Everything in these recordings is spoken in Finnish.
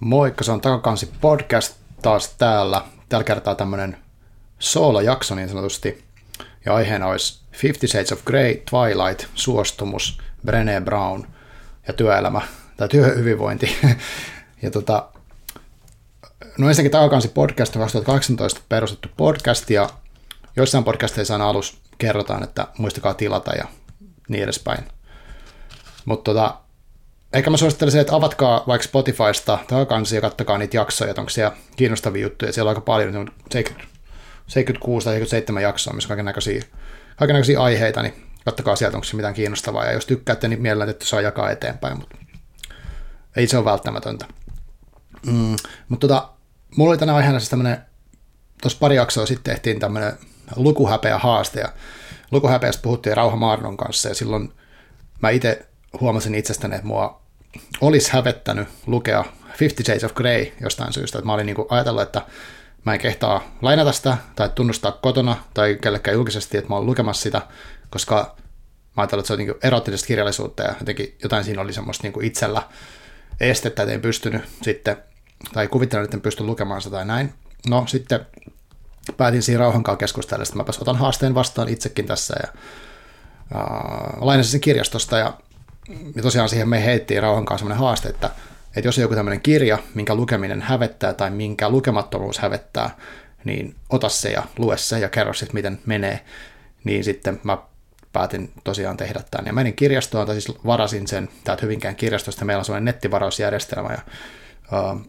Moikka, se on Takakansi podcast taas täällä. Tällä kertaa tämmönen soolo-jakso niin sanotusti. Ja aiheena olisi Fifty Shades of Grey, Twilight, suostumus, Brené Brown ja työelämä tai työhyvinvointi. ja tota, no ensinnäkin Takakansi podcast on 2018 perustettu podcast ja joissain podcasteissa aina alus kerrotaan, että muistakaa tilata ja niin edespäin. Mutta tota, Ehkä mä suosittelisin, että avatkaa vaikka Spotifysta takakansi ja kattokaa niitä jaksoja, että onko siellä kiinnostavia juttuja. Siellä on aika paljon, on 76 tai 77 jaksoa, missä on kaikenlaisia, kaikenlaisia aiheita, niin kattokaa sieltä, onko se mitään kiinnostavaa. Ja jos tykkäätte, niin mielellään, että saa jakaa eteenpäin, mutta ei se ole välttämätöntä. Mm, mutta tota, mulla oli tänä aiheena siis tämmöinen, tuossa pari jaksoa sitten tehtiin tämmöinen lukuhäpeä haaste, ja lukuhäpeästä puhuttiin Rauha Maarnon kanssa, ja silloin mä itse huomasin itsestäni, että mua olisi hävettänyt lukea Fifty Shades of Grey jostain syystä. Että mä olin niinku ajatellut, että mä en kehtaa lainata sitä tai tunnustaa kotona tai kellekään julkisesti, että mä olen lukemassa sitä, koska mä ajattelin, että se on niinku erottista kirjallisuutta ja jotenkin jotain siinä oli semmoista niinku itsellä estettä, että en pystynyt sitten, tai kuvittelen, että en pysty lukemaan sitä tai näin. No sitten päätin siinä rauhankaan keskustella, että mä otan haasteen vastaan itsekin tässä ja uh, lainasin sen kirjastosta ja ja tosiaan siihen me heittiin rauhan kanssa sellainen haaste, että, että jos on joku tämmöinen kirja, minkä lukeminen hävettää tai minkä lukemattomuus hävettää, niin ota se ja lue se ja kerro sitten, miten menee. Niin sitten mä päätin tosiaan tehdä tämän. Ja menin kirjastoon, tai siis varasin sen täältä Hyvinkään kirjastosta. Meillä on sellainen nettivarausjärjestelmä, ja uh,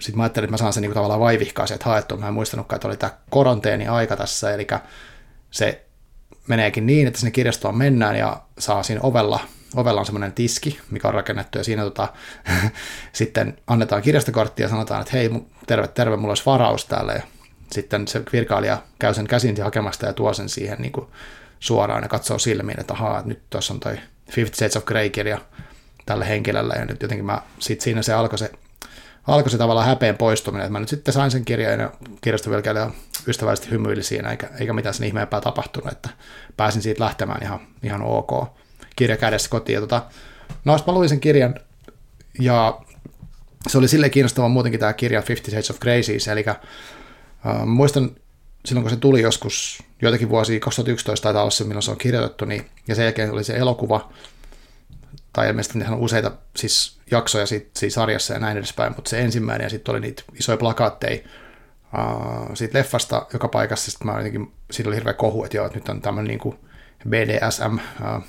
sitten mä ajattelin, että mä saan sen niin tavallaan vaivihkaa sieltä haettua. Mä en muistanutkaan, että oli tämä koronteeni-aika tässä, eli se meneekin niin, että sinne kirjastoon mennään ja saa siinä ovella ovella on semmoinen tiski, mikä on rakennettu, ja siinä tota, sitten annetaan kirjastokortti ja sanotaan, että hei, terve, terve, mulla olisi varaus täällä, ja sitten se virkailija käy sen käsin hakemasta ja tuo sen siihen niin kuin suoraan ja katsoo silmiin, että ahaa, nyt tuossa on toi Fifty Shades of Grey-kirja tälle henkilölle, ja nyt jotenkin mä, sit siinä se alkoi se, alkoi se tavallaan häpeen poistuminen, että mä nyt sitten sain sen kirjan ja kirjastovirkailija ystävällisesti hymyili siinä, eikä, eikä mitään sen ihmeempää tapahtunut, että pääsin siitä lähtemään ihan, ihan ok kirja kädessä kotiin. Ja tota, no mä luin sen kirjan ja se oli silleen kiinnostava muutenkin tämä kirja Fifty Shades of siis, eli äh, muistan silloin kun se tuli joskus joitakin vuosia, 2011 taitaa olla se, milloin se on kirjoitettu, niin, ja sen jälkeen oli se elokuva, tai ilmeisesti nehän on useita siis jaksoja siitä, siitä sarjassa ja näin edespäin, mutta se ensimmäinen, ja sitten oli niitä isoja plakaatteja uh, siitä leffasta joka paikassa, sitten mä jotenkin, siitä oli hirveä kohu, että joo, että nyt on tämmöinen niin BDSM, uh,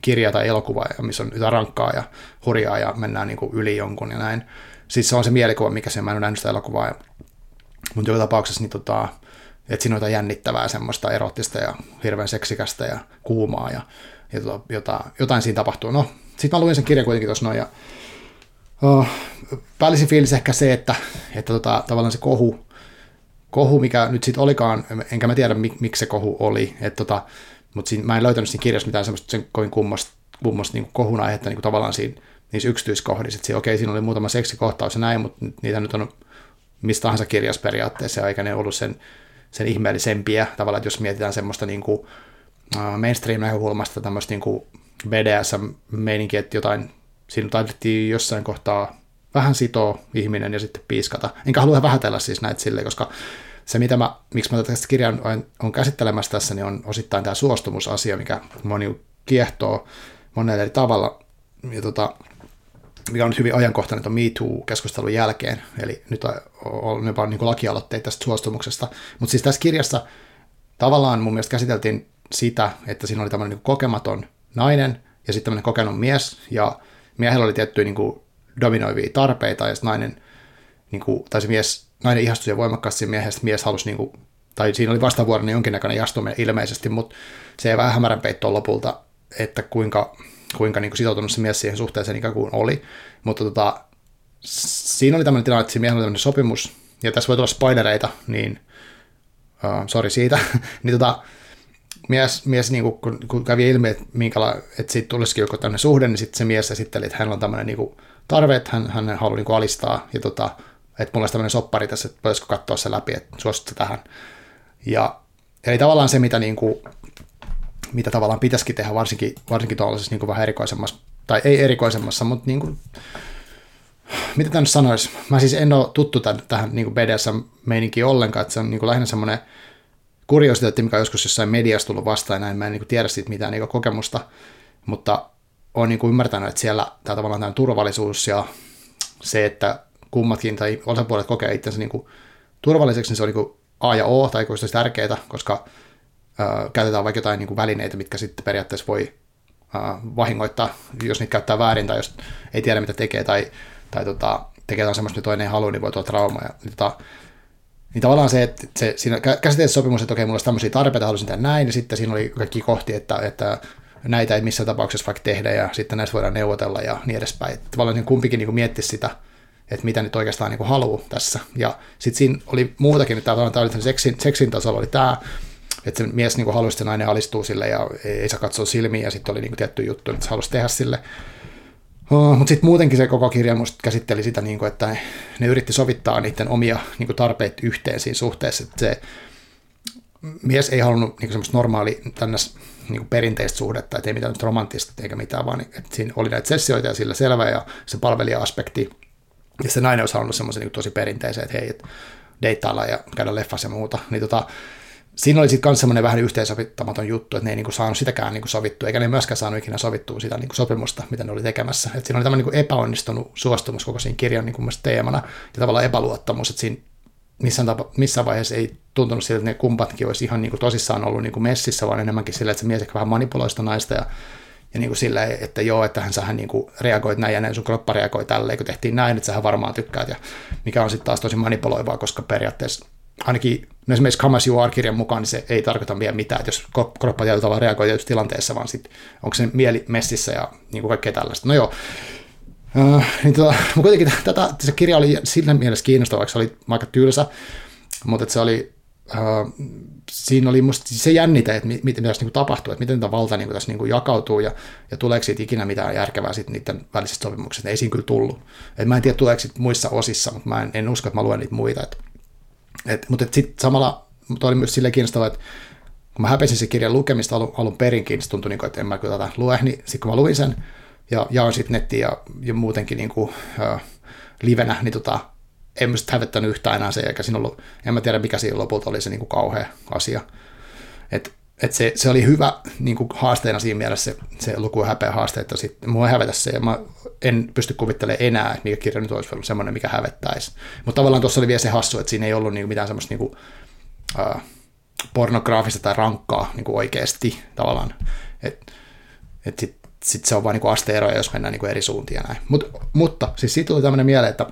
kirja tai elokuva, missä on jotain rankkaa ja hurjaa ja mennään niin kuin yli jonkun ja näin. Siis se on se mielikuva, mikä se, mä en ole nähnyt sitä elokuvaa. Mutta joka tapauksessa niin tota, että siinä on jotain jännittävää, semmoista erottista ja hirveän seksikästä ja kuumaa ja, ja tota, jota, jotain siinä tapahtuu. No, sitten mä luin sen kirjan kuitenkin tuossa noin ja oh, päällisin fiilis ehkä se, että, että tota, tavallaan se kohu, kohu, mikä nyt sitten olikaan, enkä mä tiedä mik, miksi se kohu oli, että tota, mutta mä en löytänyt siinä kirjassa mitään semmoista sen kovin kummasta, kummasta niin kohun aihetta niin tavallaan siinä, niissä yksityiskohdissa. Että okei, siinä oli muutama seksikohtaus ja näin, mutta niitä nyt on mistä tahansa kirjassa periaatteessa, eikä ne ollut sen, sen ihmeellisempiä. Tavallaan, että jos mietitään semmoista niin kuin, mainstream-näkökulmasta tämmöistä niin BDS-meininkiä, että jotain, siinä taidettiin jossain kohtaa vähän sitoo ihminen ja sitten piiskata. Enkä halua vähätellä siis näitä silleen, koska se, mitä mä, miksi mä tästä kirjan on, käsittelemässä tässä, niin on osittain tämä suostumusasia, mikä moni kiehtoo monella eri tavalla. Ja tota, mikä on nyt hyvin ajankohtainen tuon MeToo-keskustelun jälkeen, eli nyt on jopa niin lakialoitteita tästä suostumuksesta. Mutta siis tässä kirjassa tavallaan mun mielestä käsiteltiin sitä, että siinä oli tämmöinen niin kokematon nainen ja sitten tämmöinen kokenut mies, ja miehellä oli tiettyjä niin kuin dominoivia tarpeita, ja nainen, niin kuin, tai se mies nainen ihastui voimakkaasti miehestä, mies halusi, niin kuin, tai siinä oli vastavuoroinen jonkinnäköinen ihastuminen ilmeisesti, mutta se ei vähän hämärän peittoon lopulta, että kuinka, kuinka niin kuin sitoutunut se mies siihen suhteeseen ikään kuin oli. Mutta tota, siinä oli tämmöinen tilanne, että siinä miehellä oli tämmöinen sopimus, ja tässä voi tulla spoilereita, niin uh, sorry siitä, niin tota, mies, mies niin kuin, kun, kun kävi ilmi, että, minkäla, että siitä tulisikin joku tämmöinen suhde, niin sitten se mies esitteli, että hänellä on tämmöinen niin kuin, tarve, että hän, hän haluaa niin kuin alistaa, ja tota, että mulla olisi tämmöinen soppari tässä, että voisiko katsoa se läpi, että suosittu tähän. Ja, eli tavallaan se, mitä, niin kuin, mitä tavallaan pitäisikin tehdä, varsinkin, varsinkin tuollaisessa niin kuin vähän erikoisemmassa, tai ei erikoisemmassa, mutta niin kuin, mitä tämän sanoisi? Mä siis en ole tuttu tämän, tähän niin BDSM-meininkiin ollenkaan, että se on niin kuin lähinnä semmoinen kuriositeetti, mikä on joskus jossain mediassa tullut vastaan, näin mä en niin kuin tiedä siitä mitään niin kokemusta, mutta olen niin kuin ymmärtänyt, että siellä tämä tavallaan tämä turvallisuus ja se, että kummatkin tai osapuolet kokee itsensä niin kuin turvalliseksi, niin se on niin kuin A ja O, tai olisi tärkeää, koska ö, käytetään vaikka jotain niin kuin välineitä, mitkä sitten periaatteessa voi ö, vahingoittaa, jos niitä käyttää väärin tai jos ei tiedä, mitä tekee, tai, tai tota, tekee jotain semmoista, mitä toinen ei halua, niin voi tulla trauma. Ja, niin, tota, niin tavallaan se, että se, siinä käsiteltiin sopimus, että okei, mulla olisi tämmöisiä tarpeita, haluaisin tehdä näin, ja sitten siinä oli kaikki kohti, että, että näitä ei missään tapauksessa vaikka tehdä, ja sitten näistä voidaan neuvotella ja niin edespäin. Tavallaan niin kumpikin niin miettisi sitä, että mitä nyt oikeastaan niin haluaa tässä. Ja sitten siinä oli muutakin, että tämä oli seksin, seksin tasolla oli tämä, että se mies niin halusi, että se nainen alistuu sille ja ei saa katsoa silmiin, ja sitten oli niin tietty juttu, että se halusi tehdä sille. Oh, mutta sitten muutenkin se koko kirja käsitteli sitä, niin kuin, että ne, ne yritti sovittaa niiden omia niin tarpeet yhteen siinä suhteessa, että se mies ei halunnut niin semmoista normaali tänne niin perinteistä suhdetta, että ei mitään romanttista eikä mitään, vaan että siinä oli näitä sessioita ja sillä selvä ja se palvelija-aspekti. Ja se nainen olisi halunnut semmoisen niin tosi perinteisen, että hei, että deittailla ja käydä leffassa ja muuta. Niin tota, siinä oli sitten myös semmoinen vähän yhteensovittamaton juttu, että ne ei niinku saanut sitäkään niinku sovittua, eikä ne myöskään saanut ikinä sovittua sitä niinku sopimusta, mitä ne oli tekemässä. Et siinä oli tämmöinen niinku epäonnistunut suostumus koko siinä kirjan niinku teemana ja tavallaan epäluottamus, että siinä missään, tapa, missään vaiheessa ei tuntunut siltä, että ne kumpatkin olisi ihan niinku tosissaan ollut niinku messissä, vaan enemmänkin sillä, että se mies ehkä vähän manipuloista naista ja ja niin kuin sillä, että joo, että hän sähän niin reagoit näin ja näin, sun kroppa reagoi tälleen, kun tehtiin näin, että sähän varmaan tykkäät, ja mikä on sitten taas tosi manipuloivaa, koska periaatteessa ainakin no esimerkiksi Come As You Are-kirjan mukaan, niin se ei tarkoita vielä mitään, että jos kroppa tietyllä tavalla reagoi tietyssä tilanteessa, vaan sitten onko se mieli messissä ja niin kuin kaikkea tällaista. No joo, Uh, niin tota, kuitenkin tätä, se kirja oli sillä mielessä kiinnostava, se oli aika tylsä, mutta se oli, uh, siinä oli musta se jännite, että miten tässä niin tapahtuu, että miten tämä valta niin tässä niin jakautuu ja, ja tuleeko siitä ikinä mitään järkevää sitten niiden välisistä sopimuksista. Ei siinä kyllä tullut. Et mä en tiedä, tuleeko siitä muissa osissa, mutta mä en, en usko, että mä luen niitä muita. Et et, mutta sitten samalla mutta oli myös silleen kiinnostavaa, että kun mä häpesin sen kirjan lukemista alun, alun perinkin, se tuntui, niin kuin, että en mä kyllä tätä lue, niin sitten kun mä luin sen ja jaoin sitten nettiin ja, ja muutenkin niin kuin, äh, livenä, niin tota, en mä hävettänyt yhtään enää se, eikä siinä ollut, en mä tiedä mikä siinä lopulta oli se niin kuin kauhea asia. Et, et se, se, oli hyvä niin kuin haasteena siinä mielessä se, se luku häpeä haaste, että sit, mua ei hävetä se, ja mä en pysty kuvittelemaan enää, että mikä kirja nyt olisi ollut semmoinen, mikä hävettäisi. Mutta tavallaan tuossa oli vielä se hassu, että siinä ei ollut niinku mitään semmoista niinku, uh, pornograafista tai rankkaa niinku oikeasti tavallaan. Et, et sitten sit se on vain niinku asteeroja, jos mennään niinku eri suuntia näin. Mut, mutta siis siitä tuli tämmöinen mieleen, että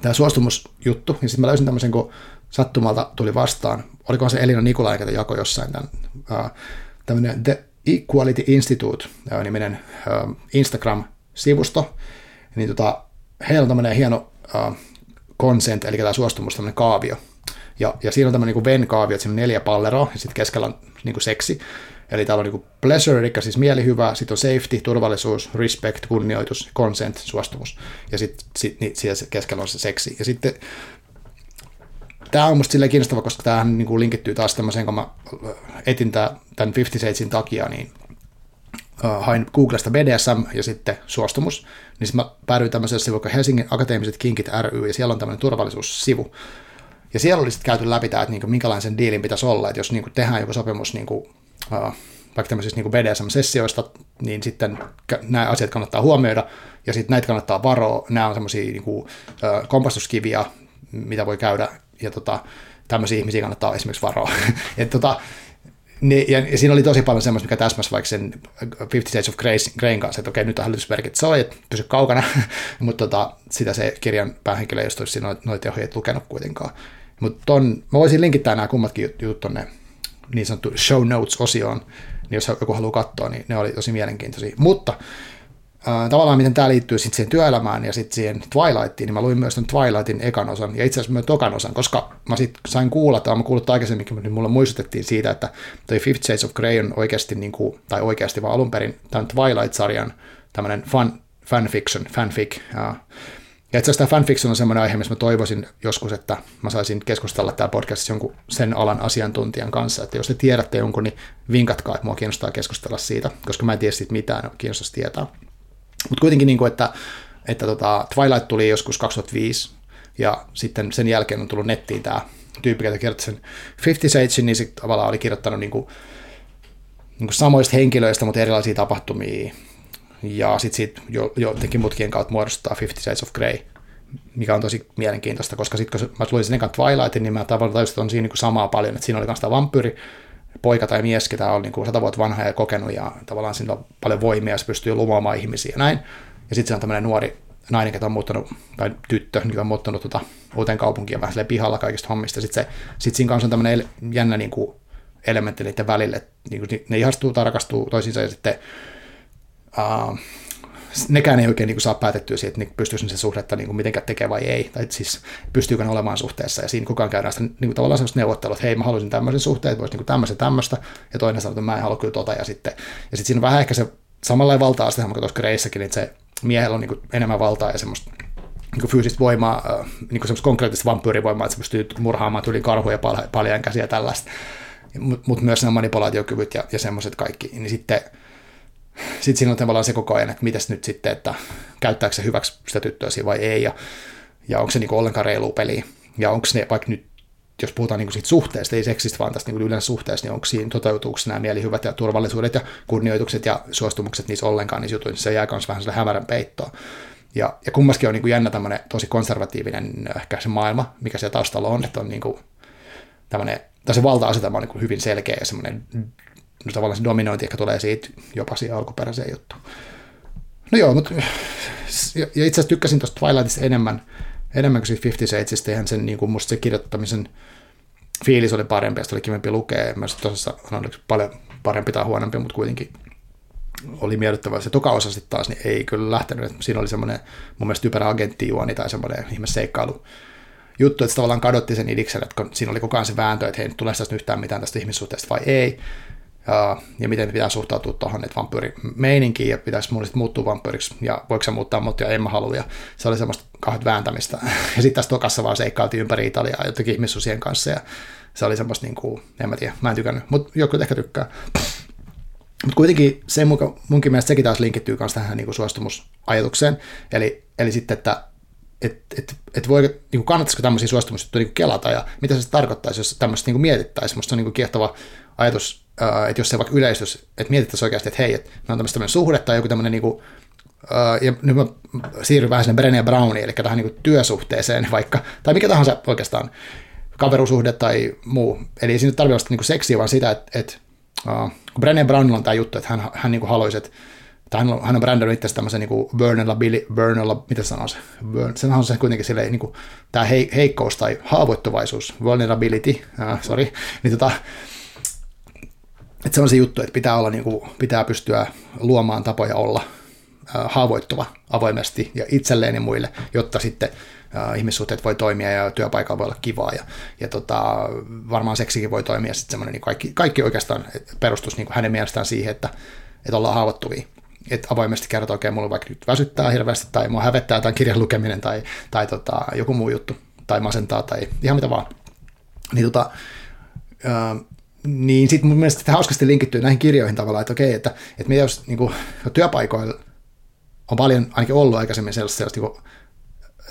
tämä suostumusjuttu, niin sitten mä löysin tämmöisen, kun sattumalta tuli vastaan, olikohan se Elina Nikolai, joka jako jossain tämän, tämmöinen The Equality Institute niminen uh, Instagram sivusto, niin tota, heillä on tämmöinen hieno consent, eli tämä suostumus, tämmöinen kaavio. Ja, ja siinä on tämmöinen niin Venn-kaavio, että siinä on neljä palleroa, ja sitten keskellä on niin kuin seksi. Eli täällä on niin pleasure, eli siis mielihyvä, sitten on safety, turvallisuus, respect, kunnioitus, consent, suostumus. Ja sitten sit, niin, siellä keskellä on se seksi. Ja sitten tämä on musta silleen kiinnostava, koska tämähän niin kuin linkittyy taas tämmöiseen, kun mä etin tämän 50 Statesin takia, niin uh, hain Googlesta BDSM ja sitten suostumus, niin sitten mä päädyin tämmöiselle sivulle kuin Helsingin Akateemiset Kinkit ry, ja siellä on tämmöinen turvallisuussivu. Ja siellä oli sitten käyty läpi tämä, että niinku, minkälainen sen diilin pitäisi olla, että jos niinku tehdään joku sopimus niinku, vaikka tämmöisistä niinku BDSM-sessioista, niin sitten nämä asiat kannattaa huomioida, ja sitten näitä kannattaa varoa. Nämä on semmoisia niinku, uh, kompastuskiviä, mitä voi käydä, ja tota, tämmöisiä ihmisiä kannattaa esimerkiksi varoa. et, tota, niin, ja, siinä oli tosi paljon semmoista, mikä täsmäsi vaikka sen Fifty States of Grayn kanssa, että okei, nyt on hälytysmerkit soi, että pysy kaukana, mutta tota, sitä se kirjan päähenkilö ei olisi noita ohjeet lukenut kuitenkaan. Mutta mä voisin linkittää nämä kummatkin jutut tuonne niin sanottu show notes-osioon, niin jos joku haluaa katsoa, niin ne oli tosi mielenkiintoisia. Mutta tavallaan miten tämä liittyy sitten siihen työelämään ja sitten siihen Twilightiin, niin mä luin myös Twilightin ekan osan ja itse asiassa myös tokan osan, koska mä sitten sain kuulla, tai mä kuullut aikaisemminkin, mutta mulle muistutettiin siitä, että toi Fifty Shades of Grey on oikeasti, niin kuin, tai oikeasti vaan alun perin tämän Twilight-sarjan tämmöinen fan, fanfiction, fanfic. Ja, ja itse asiassa tämä fanfiction on semmoinen aihe, missä mä toivoisin joskus, että mä saisin keskustella täällä podcastissa jonkun sen alan asiantuntijan kanssa, että jos te tiedätte jonkun, niin vinkatkaa, että mua kiinnostaa keskustella siitä, koska mä en tiedä siitä mitään, kiinnostaisi tietää. Mutta kuitenkin, niin kuin, että, että tota, Twilight tuli joskus 2005, ja sitten sen jälkeen on tullut nettiin tämä tyyppi, joka kirjoitti sen Fifty Shades, niin sitten tavallaan oli kirjoittanut niin kuin, niin kuin samoista henkilöistä, mutta erilaisia tapahtumia. Ja sitten siitä jo, jotenkin mutkien kautta muodostaa Fifty Shades of Grey, mikä on tosi mielenkiintoista, koska sitten kun mä luin sen ekan Twilightin, niin mä tavallaan tajusin, että on siinä niin samaa paljon, että siinä oli myös tämä vampyyri, poika tai mies, ketä on niin kuin sata vuotta vanha ja kokenut, ja tavallaan siinä on paljon voimia, ja se pystyy luomaan ihmisiä ja näin. Ja sitten se on tämmöinen nuori nainen, joka on muuttanut, tai tyttö, joka on muuttanut tuota, uuteen kaupunkiin vähän pihalla kaikista hommista. Sitten sit siinä kanssa on tämmöinen jännä niin kuin, elementti niiden välille, niin kuin, ne ihastuu tai rakastuu toisiinsa, ja sitten uh, nekään ei oikein niin kuin, saa päätettyä siitä, että niin pystyisi se suhdetta niin kuin, mitenkään tekemään vai ei, tai siis pystyykö ne olemaan suhteessa, ja siinä kukaan käydään sitä niin kuin, tavallaan sellaista neuvottelua, että hei, mä haluaisin tämmöisen suhteen, että voisi niin tämmöisen tämmöistä, ja toinen sanoo, että mä en halua kyllä tota, ja sitten, ja sitten siinä on vähän ehkä se samanlainen valta-aste, mutta tuossa Greissäkin, että se miehellä on niin kuin enemmän valtaa ja semmoista niin kuin fyysistä voimaa, niin kuin konkreettista vampyyrivoimaa, että se pystyy murhaamaan tyyliin karhuja, paljon käsiä ja tällaista. Mutta mut myös nämä manipulaatiokyvyt ja, ja semmoiset kaikki. Niin sitten sit siinä on tavallaan se koko ajan, että mitäs nyt sitten, että käyttääkö se hyväksi sitä tyttöä vai ei, ja, ja onko se niin ollenkaan reilu peli, ja onko ne vaikka nyt jos puhutaan niin siitä suhteesta, ei seksistä, vaan tästä niin yleensä suhteesta, niin onko siinä toteutuuko nämä mielihyvät ja turvallisuudet ja kunnioitukset ja suostumukset niissä ollenkaan niissä jutuissa, se jää myös vähän hämärän peittoon. Ja, ja kummaskin on niin kuin jännä tämmöinen tosi konservatiivinen ehkä se maailma, mikä siellä taustalla on, että on niin kuin tämmöinen, tai se valta-asetelma on niin kuin hyvin selkeä ja semmoinen no tavallaan se dominointi ehkä tulee siitä jopa siihen alkuperäiseen juttuun. No joo, mutta ja, itse asiassa tykkäsin tuosta Twilightista enemmän, enemmän kuin siitä Fifty Shadesista, ihan sen niin kuin musta se kirjoittamisen fiilis oli parempi ja oli kivempi lukea. Mä tosissaan on paljon parempi tai huonompi, mutta kuitenkin oli miellyttävää. Se toka osa sitten taas niin ei kyllä lähtenyt. Siinä oli semmoinen mun mielestä typerä agenttijuoni tai semmoinen ihme seikkailu juttu, että se tavallaan kadotti sen idiksen, että siinä oli koko ajan se vääntö, että hei, tulee tästä yhtään mitään tästä ihmissuhteesta vai ei. Ja, miten pitää suhtautua tuohon, että vampyyri meininkiin ja pitäisi mun muuttua vampyyriksi ja voiko se muuttaa mut ja en mä halua. Ja se oli semmoista kahdet vääntämistä. Ja sitten tässä tokassa vaan seikkailtiin ympäri Italiaa jotenkin ihmissusien kanssa ja se oli semmoista, niin kuin, en mä tiedä, mä en tykännyt, mutta joku ehkä tykkää. Mutta kuitenkin se muka, munkin mielestä sekin taas linkittyy myös tähän niin kuin suostumusajatukseen, eli, eli sitten, että et, et, et voi, niin kuin kannattaisiko tämmöisiä suostumusjuttuja niin kelata ja mitä se tarkoittaisi, jos tämmöistä niin mietittäisiin. Musta on niin kiehtova ajatus, että jos se vaikka yleistys, että mietittäisiin oikeasti, että hei, että me on tämmöinen suhde tai joku tämmöinen niin kuin, ja nyt mä siirryn vähän sinne Brené Browniin, eli tähän niin työsuhteeseen vaikka, tai mikä tahansa oikeastaan, kaverusuhde tai muu. Eli ei siinä tarvitse olla niin seksiä, vaan sitä, että, että uh, kun Brené Brownilla on tämä juttu, että hän, hän niin haluaisi, että tai hän on, hän on brändännyt itse tämmöisen niin vulnerability, vulnerable, mitä sanoo se? Sen on se kuitenkin silleen, niin kuin, tämä heikkous tai haavoittuvaisuus, vulnerability, uh, sorry, niin tota, että se on se juttu, että pitää, olla, niin kuin, pitää pystyä luomaan tapoja olla haavoittuva avoimesti ja itselleen ja muille, jotta sitten uh, ihmissuhteet voi toimia ja työpaikalla voi olla kivaa ja, ja tota, varmaan seksikin voi toimia sitten semmoinen, niin kaikki, kaikki oikeastaan perustus niin hänen mielestään siihen, että, että ollaan haavoittuvia. Että avoimesti kertoo, okei, okay, mulla vaikka nyt väsyttää hirveästi tai mua hävettää jotain kirjan lukeminen tai, tai tota, joku muu juttu tai masentaa tai ihan mitä vaan. Niin tota, niin sitten mun mielestä hauskasti linkittyy näihin kirjoihin tavallaan, että okei, että, että mitä jos niin kuin, työpaikoilla on paljon ainakin ollut aikaisemmin sellaista, sellaista niin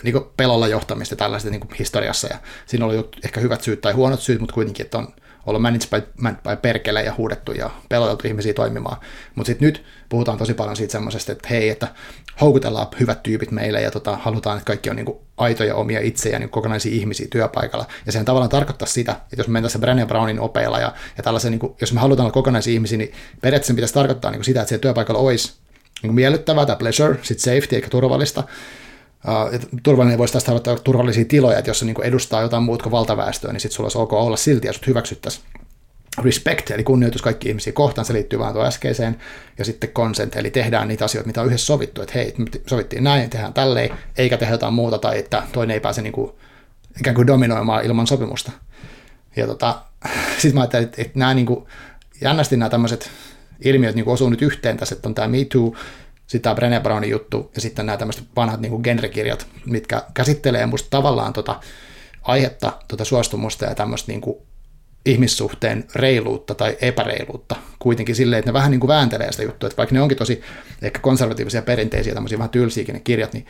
niin kuin pelolla johtamista tällaista niin kuin historiassa, ja siinä ollut ehkä hyvät syyt tai huonot syyt, mutta kuitenkin, että on ollut managed by, by perkele ja huudettu ja peloteltu ihmisiä toimimaan. Mutta sitten nyt puhutaan tosi paljon siitä semmoisesta, että hei, että houkutellaan hyvät tyypit meille ja tota, halutaan, että kaikki on niin aitoja omia itsejä, niin kokonaisia ihmisiä työpaikalla. Ja sehän tavallaan tarkoittaa sitä, että jos me mentäisiin Brené Brownin opeilla ja, ja tällaisen, niin kuin, jos me halutaan olla kokonaisia ihmisiä, niin periaatteessa pitäisi tarkoittaa niin kuin sitä, että siellä työpaikalla olisi niin miellyttävää tai pleasure, sitten safety eikä turvallista, Uh, turvallinen voisi tästä tarkoittaa turvallisia tiloja, että jos se niin edustaa jotain muuta kuin valtaväestöä, niin sitten sulla olisi ok olla silti ja sut hyväksyttäisiin. Respect, eli kunnioitus kaikki ihmisiä kohtaan, se liittyy vaan tuon äskeiseen, ja sitten consent, eli tehdään niitä asioita, mitä on yhdessä sovittu, että hei, sovittiin näin, tehdään tälleen, eikä tehdä jotain muuta, tai että toinen ei pääse niin kuin, ikään kuin dominoimaan ilman sopimusta. Ja tota, sitten mä ajattelin, että, että nämä niin kuin, jännästi nämä tämmöiset ilmiöt niin osuu nyt yhteen tässä, että on tämä Me Too, sitten tämä Brené Brownin juttu ja sitten nämä tämmöiset vanhat niin genrekirjat, mitkä käsittelee musta tavallaan tota aihetta, tota suostumusta ja tämmöistä niin ihmissuhteen reiluutta tai epäreiluutta kuitenkin silleen, että ne vähän niin kuin vääntelee sitä juttua, että vaikka ne onkin tosi ehkä konservatiivisia perinteisiä, tämmöisiä vähän tylsiäkin ne kirjat, niin,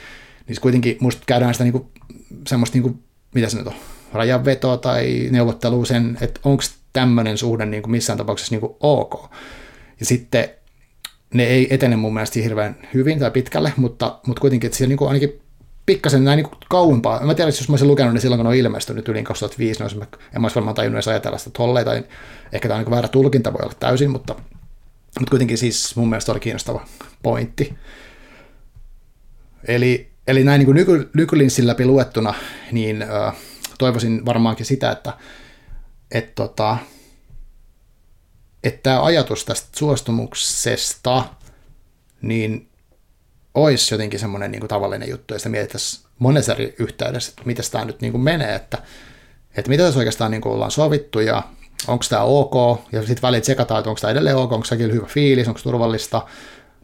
niin kuitenkin musta käydään sitä niin kuin, semmoista, niin kuin, mitä se nyt on, rajanvetoa tai neuvottelua sen, että onko tämmöinen suhde niin kuin missään tapauksessa niin kuin ok. Ja sitten ne ei etene mun mielestä hirveän hyvin tai pitkälle, mutta, mutta kuitenkin, että siellä niin kuin ainakin pikkasen näin niin kauempaa. Mä tiedän, jos mä olisin lukenut ne silloin, kun ne on ilmestynyt yli 2005, niin en mä olisi varmaan tajunnut edes ajatella sitä tolleen, tai ehkä tämä on niin väärä tulkinta voi olla täysin, mutta, mutta kuitenkin siis mun mielestä oli kiinnostava pointti. Eli, eli näin niin nyky, nykylinssin läpi luettuna, niin äh, toivoisin varmaankin sitä, että et, tota, että tämä ajatus tästä suostumuksesta, niin olisi jotenkin semmoinen niin kuin tavallinen juttu, ja sitä mietittäisiin monessa eri yhteydessä, että miten tämä nyt niin kuin menee, että, että mitä tässä oikeastaan niin kuin ollaan sovittu, ja onko tämä ok, ja sitten väliin tsekataan, että onko tämä edelleen ok, onko sekin hyvä fiilis, onko turvallista,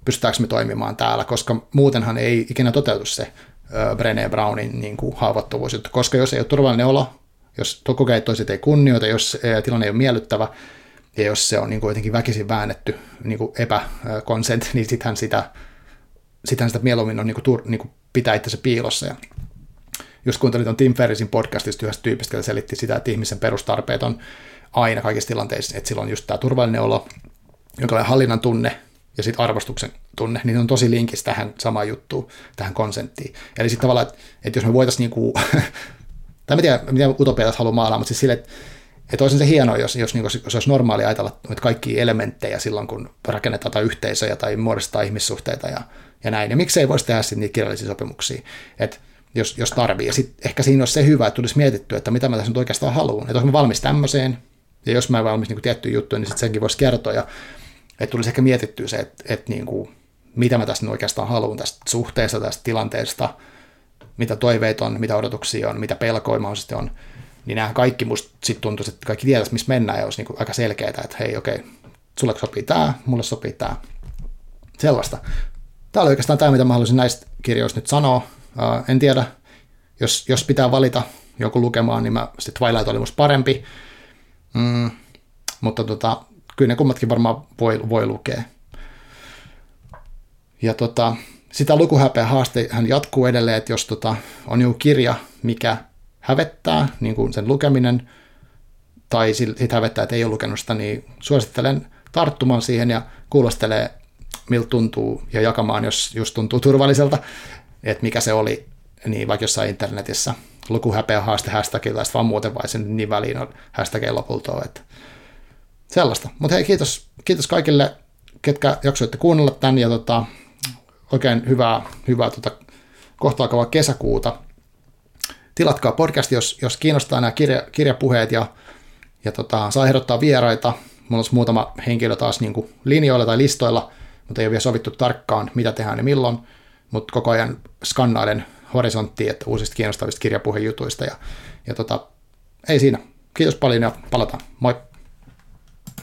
pystytäänkö me toimimaan täällä, koska muutenhan ei ikinä toteutu se Brené Brownin niin kuin haavoittuvuus, koska jos ei ole turvallinen olo, jos kokeet toiset ei kunnioita, jos tilanne ei ole miellyttävä, ja jos se on niin kuin jotenkin väkisin väännetty niin kuin epäkonsent, niin sittenhän sitä sitähän sitä mieluummin on niin kuin, niin kuin pitää itse piilossa. Ja just kuuntelin tuon Tim Ferrisin podcastista yhdestä tyypistä, joka selitti sitä, että ihmisen perustarpeet on aina kaikissa tilanteissa, että silloin just tämä turvallinen olo, jonkinlainen hallinnan tunne ja sitten arvostuksen tunne, niin on tosi linkis tähän samaan juttuun, tähän konsenttiin. Eli sitten tavallaan, että, että jos me voitaisiin niinku, tai mä tiedän, mitä utopia tässä haluaa maalaa, mutta siis sille, että että olisi se hienoa, jos, jos, niin, jos olisi normaali ajatella että kaikki elementtejä silloin, kun rakennetaan tai yhteisöjä tai muodostetaan ihmissuhteita ja ja näin. Ja miksei voisi tehdä sitten niitä kirjallisia sopimuksia, että jos, jos tarvii. Ja sitten ehkä siinä olisi se hyvä, että tulisi mietittyä, että mitä mä tässä nyt oikeastaan haluan. Että jos mä valmis tämmöiseen, ja jos mä en valmis niin tiettyyn juttuun, niin sitten senkin voisi kertoa. Ja, että tulisi ehkä mietittyä se, että, että niin kuin, mitä mä tässä nyt oikeastaan haluan tästä suhteesta, tästä tilanteesta, mitä toiveita on, mitä odotuksia on, mitä pelkoja mahdollisesti on. Niin nämä kaikki musta sitten tuntuisi, että kaikki tietäisi, missä mennään, ja olisi niin kuin aika selkeää, että hei, okei, sulle sopii tämä, mulle sopii tämä. Sellaista tämä oli oikeastaan tämä, mitä mä haluaisin näistä kirjoista nyt sanoa. Uh, en tiedä, jos, jos pitää valita joku lukemaan, niin mä, sitten Twilight oli musta parempi. Mm, mutta tota, kyllä ne kummatkin varmaan voi, voi lukea. Ja tota, sitä lukuhäpeä haaste hän jatkuu edelleen, että jos tota, on joku kirja, mikä hävettää, niin kuin sen lukeminen, tai sitten hävettää, että ei ole lukenut sitä, niin suosittelen tarttumaan siihen ja kuulostelee miltä tuntuu ja jakamaan, jos just tuntuu turvalliselta, että mikä se oli, niin vaikka jossain internetissä lukuhäpeä haaste hashtagilla tai vaan muuten vai sen niin väliin on hashtagilla lopulta että sellaista. Mutta hei, kiitos, kiitos kaikille, ketkä jaksoitte kuunnella tämän ja tota, oikein hyvää, hyvää tota, kohta alkavaa kesäkuuta. Tilatkaa podcast, jos, jos kiinnostaa nämä kirja, kirjapuheet ja, ja tota, saa ehdottaa vieraita. Mulla olisi muutama henkilö taas niin kuin linjoilla tai listoilla – mutta ei ole vielä sovittu tarkkaan, mitä tehdään ja milloin, mutta koko ajan skannailen horisonttia, että uusista kiinnostavista kirjapuhejutuista ja, ja tota, ei siinä. Kiitos paljon ja palataan. Moi!